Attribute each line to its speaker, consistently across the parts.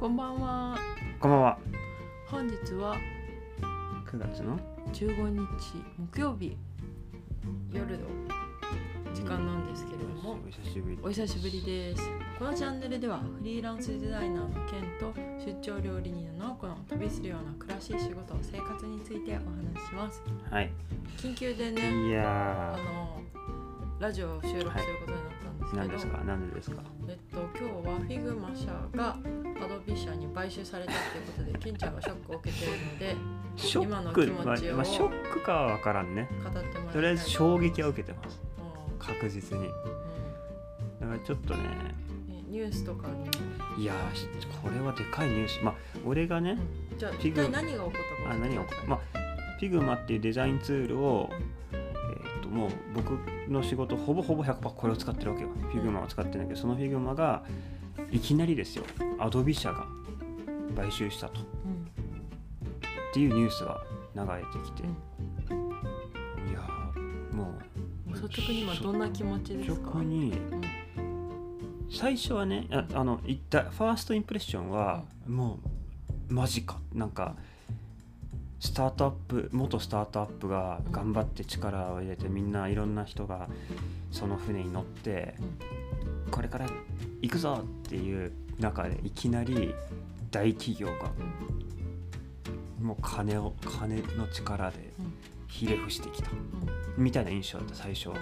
Speaker 1: こんばんは。
Speaker 2: こんばんは。
Speaker 1: 本日は
Speaker 2: 9月の
Speaker 1: ？15日木曜日夜の時間なんですけれども、
Speaker 2: お久しぶり。
Speaker 1: お久しぶりです。このチャンネルではフリーランスデザイナーのケンと出張料理人の直子の旅するような暮らし、仕事、生活についてお話しします。
Speaker 2: はい。
Speaker 1: 緊急でね、
Speaker 2: い
Speaker 1: あ
Speaker 2: や
Speaker 1: のラジオを収録することになった
Speaker 2: ー、
Speaker 1: んでけど、
Speaker 2: 何ですすか？なんでですか？
Speaker 1: えっと今日はフィグマ社がアドビ社に買収されたっていうことで、ケンちゃんがショックを受けているので
Speaker 2: ショ
Speaker 1: 今の
Speaker 2: ック
Speaker 1: 気持ちを
Speaker 2: まあまあ、ショックかは分からんね。
Speaker 1: 語ってもらいたい。
Speaker 2: とりあえず衝撃は受けてます。
Speaker 1: うん
Speaker 2: 確実に。だからちょっとね、
Speaker 1: ねニュースとかに、
Speaker 2: いやこれはでかいニュース。まあ、俺がね、
Speaker 1: うんじゃあ一体何が起こったか
Speaker 2: あ何を
Speaker 1: 教えてください
Speaker 2: まあ、フィグマっていうデザインツールを、えー、ともう僕の仕事ほぼほぼ100%これを使ってるわけよ。フィグマを使ってるんだけど、そのフィグマがいきなりですよ、アドビ社が買収したと。
Speaker 1: うん
Speaker 2: っていうニュースが流れてきて、いやーもう
Speaker 1: 率直に今どんな気持ちですか？
Speaker 2: に
Speaker 1: うん。
Speaker 2: 最初はねああの言ったファーストインプレッションはもうマジか。なんかスタートアップ元スタートアップが頑張って力を入れてみんないろんな人がその船に乗ってこれから行くぞっていう中でいきなり大企業がもう金を金の力で
Speaker 1: うん。
Speaker 2: ひれ伏してきた
Speaker 1: うん。
Speaker 2: みたいな印象だった最初
Speaker 1: うん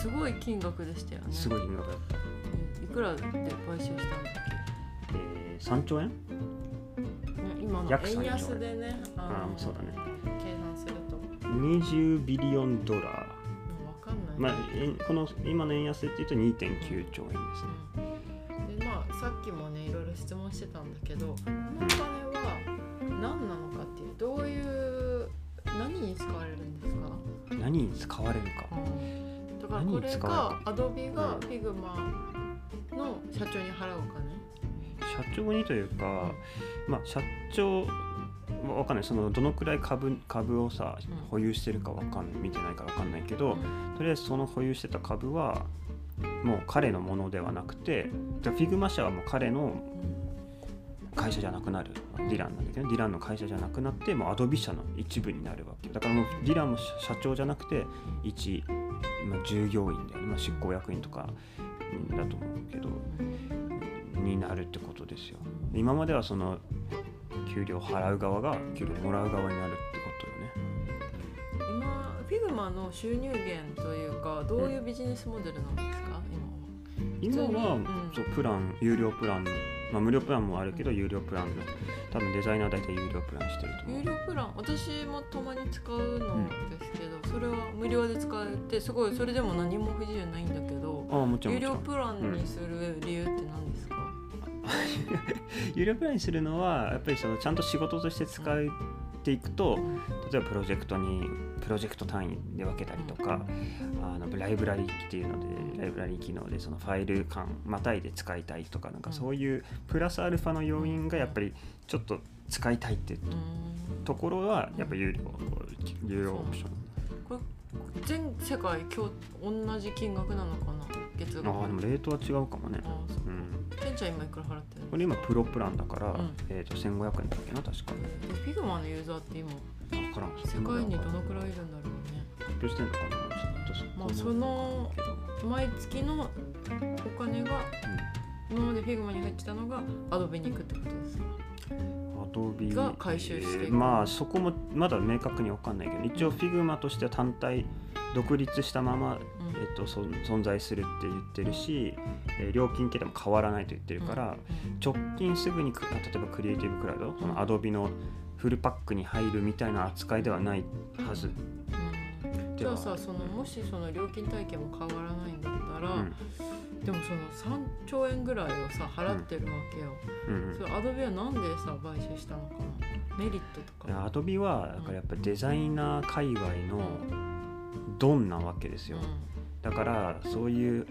Speaker 1: すごい金額でしたよね。
Speaker 2: すごい金額だった、
Speaker 1: うん。いくらで買収したんだっ
Speaker 2: えー、3兆円？
Speaker 1: 今の
Speaker 2: 約
Speaker 1: 円。
Speaker 2: 3兆
Speaker 1: 安でねあの
Speaker 2: あーそうだね。
Speaker 1: 計算すると。
Speaker 2: 20
Speaker 1: billion dollar
Speaker 2: まあ、円この今の円安で言うと2.9兆円ですね。
Speaker 1: うん。でまあさっきもねいろいろ質問してたんだけどこのお金は何なのかっていうどういう何に使われるんですか？
Speaker 2: 何に使われるか。
Speaker 1: だからこれがアドビが
Speaker 2: うん。
Speaker 1: フィグマの社長に払うお金、
Speaker 2: 社長にというか、まあ、社長わかんない。そのどのくらい株株をさ
Speaker 1: うん
Speaker 2: 保有してるかわかんない見てないからわかんないけど、
Speaker 1: うん。
Speaker 2: とりあえずその保有してた株はもう彼のものではなくてでフィグマ社はもう彼の会社じゃなくなる。ディランなんだけどディランの会社じゃなくなってもうアドビ社の一部になるわけだからもうディランも社長じゃなくて一、まあ、従業員である、まあ、執行役員とかだと思うけどになるってことですよ。今まではその給料払う側が給料もらう側になるってことよね。
Speaker 1: 今フィグマの収入源というかどういうビジネスモデルなんですか、
Speaker 2: 今は、
Speaker 1: 普通にうん。
Speaker 2: そうプラン有料プラン、まあ、無料プランもあるけど有料プランの多分デザイナーは大体有料プランしてると思う。
Speaker 1: 今有料プラン？私もたまに使うのですけど、それは無料で使えてすごいそれでも何も不自由ないんだけど
Speaker 2: ああもちろん。
Speaker 1: 有料プランにする理由って何ですか、
Speaker 2: 有料プランにするのはやっぱりそのちゃんと仕事として使っていくと例えばプロジェクトにプロジェクト単位で分けたりとかあのライブラリっていうのでライブラリ機能でそのファイル間またいで使いたいとかなんかそういうプラスアルファの要因がやっぱりちょっと使いたいっていう
Speaker 1: うん
Speaker 2: ところはやっぱ有料有料オプション。
Speaker 1: これ全世界今日同じ金額なのかな？月額。
Speaker 2: ああでもレートは違うかもね。
Speaker 1: う
Speaker 2: ん
Speaker 1: ケンちゃん今いくら払ってるの
Speaker 2: これ今プロプランだから、
Speaker 1: うん。
Speaker 2: えー、と1500円だっけな確か。
Speaker 1: で Figmaのユーザーって今
Speaker 2: 分からん。
Speaker 1: 世界にどのくらいいるんだろうね。
Speaker 2: 発表してんのかなちょっとそ
Speaker 1: まあその毎月のお金が今まで Figmaに入ってたのがアドベに行くってことですか？
Speaker 2: Adobe。
Speaker 1: が回収していく。
Speaker 2: まあそこもまだ明確に分かんないけど一応 Figma としては単体独立したまま、
Speaker 1: うん。
Speaker 2: えっと、そ存在するって言ってるし、えー料金形でも変わらないと言ってるから、直近すぐにく例えばクリエイティブクラウドそのアドビのフルパックに入るみたいな扱いではないはず、
Speaker 1: うん。じゃあさそのもしその料金体系も変わらないんだったら、
Speaker 2: うん。
Speaker 1: でもその3兆円ぐらいをさ払ってるわけよ、
Speaker 2: うんうん。
Speaker 1: それアドビはなんでさ買収したのかな？メリットとか。
Speaker 2: アドビはだからやっぱデザイナー界隈のドンなわけですよ、だからそういう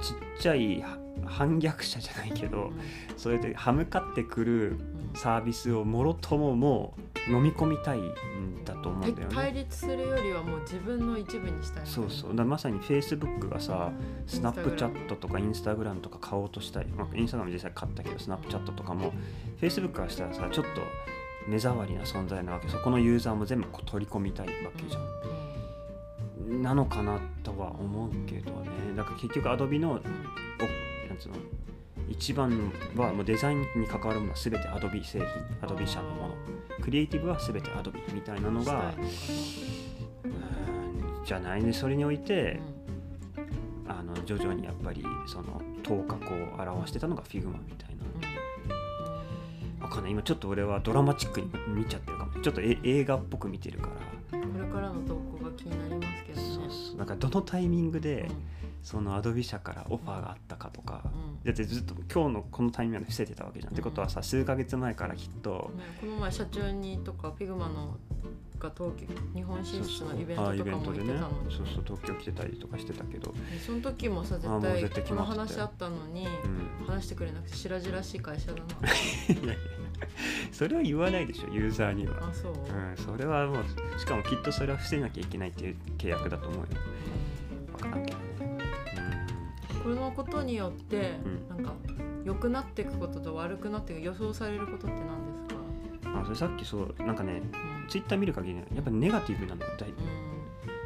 Speaker 2: ちっちゃいは反逆者じゃないけどそれで歯向かってくるサービスをもろとももう飲み込みたいんだとと思うんだよね。
Speaker 1: 対立するよりはもう自分の一部にしたい
Speaker 2: そうそう。だまさに Facebook がさスナップチャットとかインスタグラムとか買おうとしたい、まあ、インスタグラム実際買ったけどスナップチャットとかも Facebook からしたらさちょっと目障りな存在なわけ。そこのユーザーも全部取り込みたいわけじゃんなのかなとは思うけどね。だから結局 Adobe のおなんつうの一番はもうデザインに関わるものは全て Adobe 製品 Adobe 社のもの。クリエイティブは全て Adobe みたいなのがうーんじゃないね。それにおいてあの徐々にやっぱりその頭角を表してたのが Figma みたいな。わかんない。今ちょっと俺はドラマチックに見ちゃってるかも。ちょっとえ映画っぽく見てるから。
Speaker 1: これからの投稿
Speaker 2: そうそうだからどのタイミングでその Adobe社からオファーがあったかとか、だってずっと今日のこのタイミングで伏せてたわけじゃん、ってことはさ数ヶ月前からきっと
Speaker 1: ね、この前社長にとか Figmaのが東京日本進出のイベントとかも行ってたのに。
Speaker 2: そうそう東京来てたりとかしてたけど、
Speaker 1: でその時もさ絶対この話あったのに
Speaker 2: うん、
Speaker 1: 話してくれなくて白々しい会社だな
Speaker 2: それは言わないでしょユーザーには、
Speaker 1: あそう、
Speaker 2: うん、それはもうしかもきっとそれは伏せなきゃいけないっていう契約だと思うよ。分からんけど。ね
Speaker 1: このことによって、
Speaker 2: うん。
Speaker 1: なんか良くなっていくことと悪くなっていく予想されることって何ですか、
Speaker 2: うんあそれさっきそうなんかね
Speaker 1: うん。
Speaker 2: ツイッター見る限りねやっぱネガティブなの大
Speaker 1: う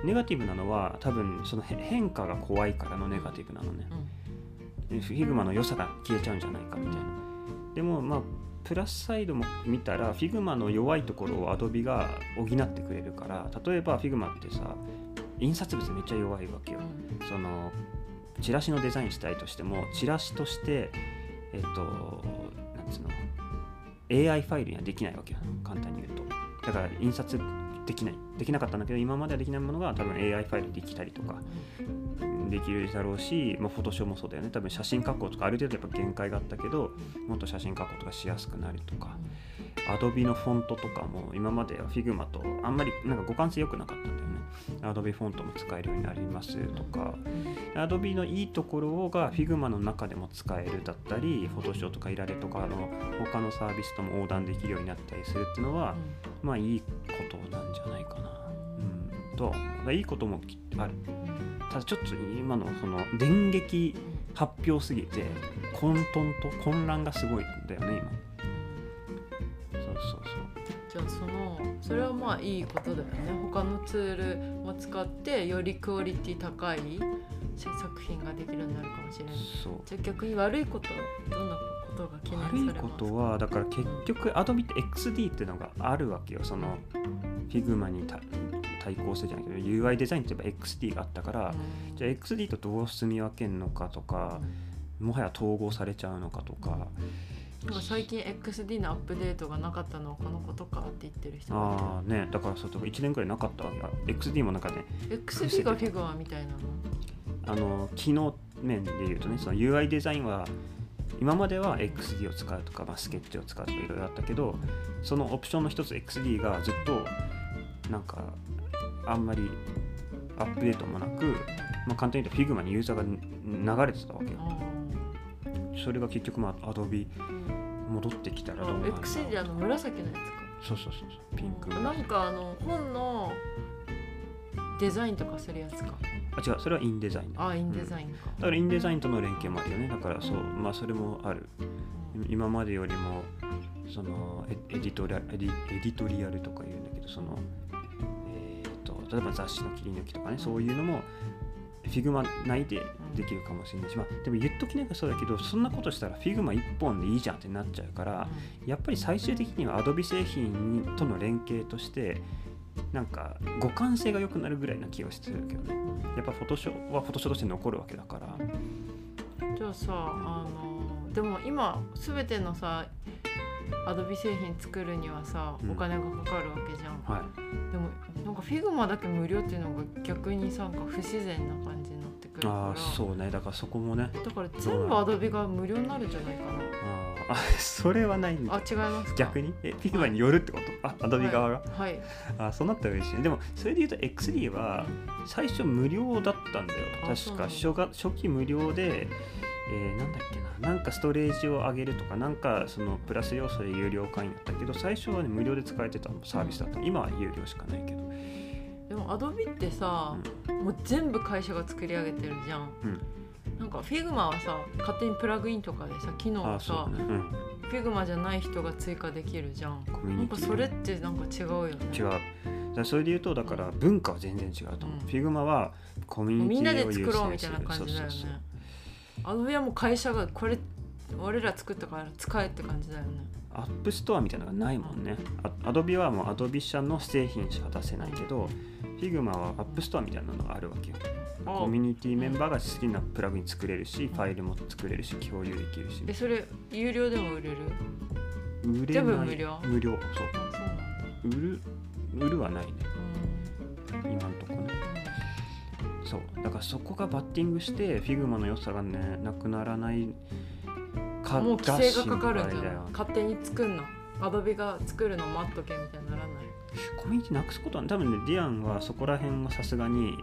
Speaker 1: ん。
Speaker 2: ネガティブなのは多分そのへ変化が怖いからのネガティブなのね。
Speaker 1: うん。
Speaker 2: Figmaの良さが消えちゃうんじゃないかみたいな。でもまあプラスサイドも見たら Figma の弱いところを Adobe が補ってくれるから例えば Figma ってさ印刷物めっちゃ弱いわけよ。
Speaker 1: うん。
Speaker 2: そのチラシのデザインしたいとしてもチラシとしてえっとなんつうの AI ファイルにはできないわけよ。簡単に言うと。だから印刷できない。できなかったんだけど今まではできないものが多分 AI ファイルできたりとかできるだろうし、まあ、フォトショーもそうだよね。多分写真加工とかある程度やっぱ限界があったけどもっと写真加工とかしやすくなるとか。Adobe のフォントとかも今までは Figma とあんまりなんか互換性良くなかったんだよね。Adobe フォントも使えるようになりますとか。Adobe のいいところが Figma の中でも使えるだったり Photoshop とかイラレとかの他のサービスとも横断できるようになったりするっていうのはまあいいことなんじゃないかな、うん、とはいいこともある。ただちょっと今のその電撃発表すぎて混沌と混乱がすごいんだよね今。そうそう
Speaker 1: じゃあそのそれはまあいいことだよね。他のツールも使ってよりクオリティ高い作品ができるようになるかもしれない。
Speaker 2: そう。そう
Speaker 1: じゃあ逆に悪いことはどんなことが懸念さ
Speaker 2: 悪い
Speaker 1: れますか？
Speaker 2: ことはだから結局 Adobe って XD っていうのがあるわけよ。その Figma にた対抗してじゃないけど UI デザインって言えば XD があったから
Speaker 1: うん。
Speaker 2: じゃあ XD とどう住み分けるのかとかもはや統合されちゃうのかとか。
Speaker 1: なんか最近 XD のアップデートがなかったのはこのことかって言ってる人がいて。
Speaker 2: ああねだからそう1年くらいなかった？わけあ XD もなんかね
Speaker 1: XD がフィグマみたいなの？
Speaker 2: あの機能面で言うとねその UI デザインは今までは XD を使うとか、まあ、スケッチを使うとかいろいろあったけどそのオプションの一つ XD がずっとなんかあんまりアップデートもなく、まあ、簡単に言うと Figma にユーザーがん流れてたわけよ。
Speaker 1: あ
Speaker 2: それが結局まあ Adobe 戻ってきたらどうなるんだろう。
Speaker 1: XD ってあの紫のやつか。
Speaker 2: そうそうそうそう。ピンク
Speaker 1: うんなんかあの本のデザインとかするやつか。
Speaker 2: あ違う。それはインデザインだ。
Speaker 1: あインデザインか、
Speaker 2: だからインデザインとの連携もあるよね。だからそうまあそれもある。今までよりもそのエエディトリアエディエディトリアルとか言うんだけどその、例えば雑誌の切り抜きとかねそういうのも Figma内でできるかもしれないし、まあ、でも言っときながらそうだけどそんなことしたら Figma1本でいいじゃんってなっちゃうからやっぱり最終的には Adobe 製品との連携としてなんか互換性が良くなるぐらいな気がしてるけどね。やっぱフォトショーはフォトショーとして残るわけだから。
Speaker 1: じゃあさあのでも今全てのさ Adobe製品作るにはさ
Speaker 2: うん。
Speaker 1: お金がかかるわけじゃん、
Speaker 2: はい。
Speaker 1: でもなんか Figmaだけ無料っていうのが逆にさなんか不自然な感じになってくるから。
Speaker 2: ああそうね。だからそこもね。
Speaker 1: だから全部アドビが無料になるんじゃないかな。
Speaker 2: あ それはないんだ。
Speaker 1: あ違いますか？
Speaker 2: 逆に？え Figmaによるってこと？あ Adobe側が、
Speaker 1: はい、はい
Speaker 2: あそうなったら嬉しいね。でもそれで言うと XD は最初無料だったんだよ。確か。初が初期無料でえーなんだっけな。なんかストレージを上げるとかなんかそのプラス要素で有料会員だったけど最初はね無料で使えてたサービスだった。今は有料しかないけど。
Speaker 1: でも Adobeってさ、もう全部会社が作り上げてるじゃん。
Speaker 2: うん。
Speaker 1: なんか Figma はさ勝手にプラグインとかでさ機能
Speaker 2: あ
Speaker 1: をさ
Speaker 2: ね、うん、
Speaker 1: Figma じゃない人が追加できるじゃん。
Speaker 2: コミュ
Speaker 1: なんか
Speaker 2: ニティ
Speaker 1: それってなんか違うよね。
Speaker 2: 違う。それで言うとだから文化は全然違うと思う、
Speaker 1: うん。
Speaker 2: フィグマはコミュニ
Speaker 1: みんな
Speaker 2: ティを優
Speaker 1: で作ろうみ
Speaker 2: 先する
Speaker 1: たいな感じだよねアドビはもう会社がこれ俺ら作ったから使えって感じだよね。
Speaker 2: アップストアみたいなのがないもんね。Adobeはもう Adobe社の製品しか出せないけどフィグマはアップストアみたいなのがあるわけよ。
Speaker 1: あ
Speaker 2: コミュニティメンバーが好きなプラグイン作れるし、
Speaker 1: ん
Speaker 2: ファイルも作れるし共有できるし。
Speaker 1: えそれ有料でも売れる？
Speaker 2: 売れ
Speaker 1: 全部無料？
Speaker 2: 無料。
Speaker 1: あそう
Speaker 2: 売る売るはないね。
Speaker 1: うん。
Speaker 2: 今んとこねそう。だからそこがバッティングして Figmaの良さがねなくならないか
Speaker 1: もう規制がかかるんじゃない？勝手に作んの？アドビが作るの待っとけみたいにならない？
Speaker 2: コミュニティなくすことは多分ねディアンはそこら辺はさすがに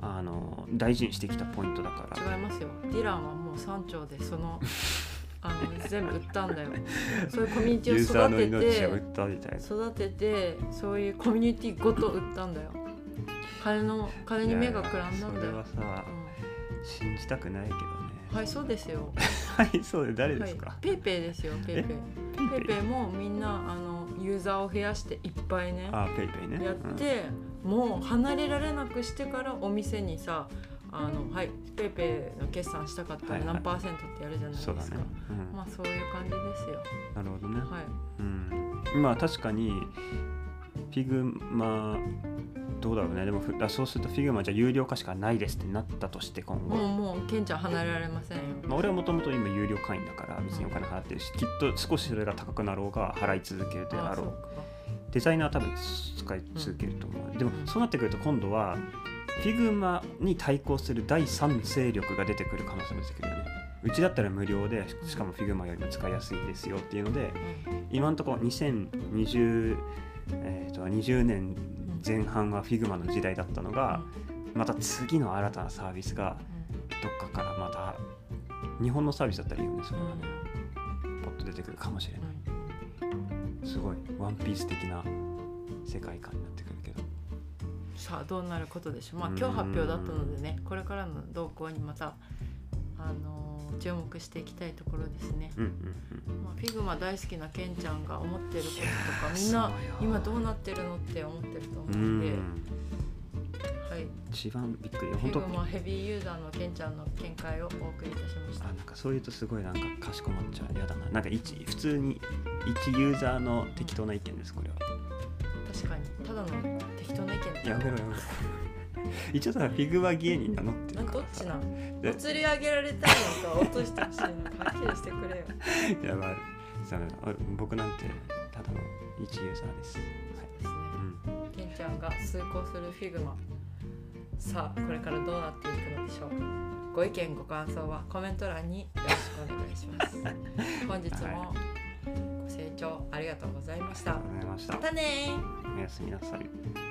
Speaker 2: あの大事にしてきたポイントだから。
Speaker 1: 違いますよ。ディランはもう山頂でその あの全部売ったんだよ。そういうコミュニティを育てて育ててそういうコミュニティごと売ったんだよ金の金に目がくらんだんだよ
Speaker 2: それはさ
Speaker 1: う
Speaker 2: 信じたくないけどね。
Speaker 1: んはいそうですよ。
Speaker 2: はいそうで誰
Speaker 1: はい
Speaker 2: ですか、
Speaker 1: ペイペイですよペイペイ。
Speaker 2: ペイ
Speaker 1: ペイ？もみんなあのユーザーを増やしていっぱいね
Speaker 2: あペイペイね。
Speaker 1: やって、もう離れられなくしてからお店にさあのはいペイペイの決算したかったら
Speaker 2: はいはい。
Speaker 1: 何パーセントってやるじゃ
Speaker 2: う、
Speaker 1: なんいですか、
Speaker 2: そうだね、うん。
Speaker 1: まあそういう感じですよ。
Speaker 2: なるほどね、
Speaker 1: はい。
Speaker 2: うん、まあ確かにフィグマどうだろうね。でもそうすると Figmaじゃ有料化しかないですってなったとして今後、
Speaker 1: もうもうケンちゃん離れられませんよ
Speaker 2: まあ、俺はもともと今有料会員だから別にお金払ってるしきっと少しそれが高くなろうが払い続けるであろうデザイナーは多分使い続けると思う、でもそうなってくると今度は Figmaに対抗する第三勢力が出てくる可能性も出てくるよねうちだったら無料でしかも Figmaよりも使いやすいですよっていうので今のところ2020、えー、と20年前半は Figmaの時代だったのが、また次の新たなサービスがどっかからまた日本のサービスだったらいいよねそれがね、ポッと出てくるかもしれない。すごいワンピース的な世界観になってくるけど。
Speaker 1: さあどうなることでしょう。まあ
Speaker 2: うん
Speaker 1: 今日発表だったのでねこれからの動向にまたあのー注目していきたいところですね、
Speaker 2: うんうんうん。
Speaker 1: まあ、 Figma 大好きなケンちゃんが思ってることとかみんな今どうなってるのって思ってると思
Speaker 2: う
Speaker 1: うんで、
Speaker 2: ん。
Speaker 1: はい、
Speaker 2: 一番びっくり。本当
Speaker 1: Figmaヘビーユーザーのケンちゃんの見解をお送りいたしました。
Speaker 2: あなんかそういうとすごいなんかかしこまっちゃうやだな。なんか一普通に一ユーザーの適当な意見ですこれは。
Speaker 1: 確かに。ただの適当な意見だ
Speaker 2: やめろやめろ 一応さ Figma 芸人名乗って
Speaker 1: どっちなん
Speaker 2: で
Speaker 1: お釣り上げられたいのか落としてほしいのかはっきりしてくれよ。
Speaker 2: いやまあさあ僕なんてただの一ユーザーです、はい
Speaker 1: ですね。
Speaker 2: うん、
Speaker 1: ちゃんが遂行する Figma。さあこれからどうなっていくのでしょう。ご意見ご感想はコメント欄によろしくお願いします。本日もご清聴ありがとうございました。
Speaker 2: ありがとうございました。
Speaker 1: またねー。
Speaker 2: おやすみなさい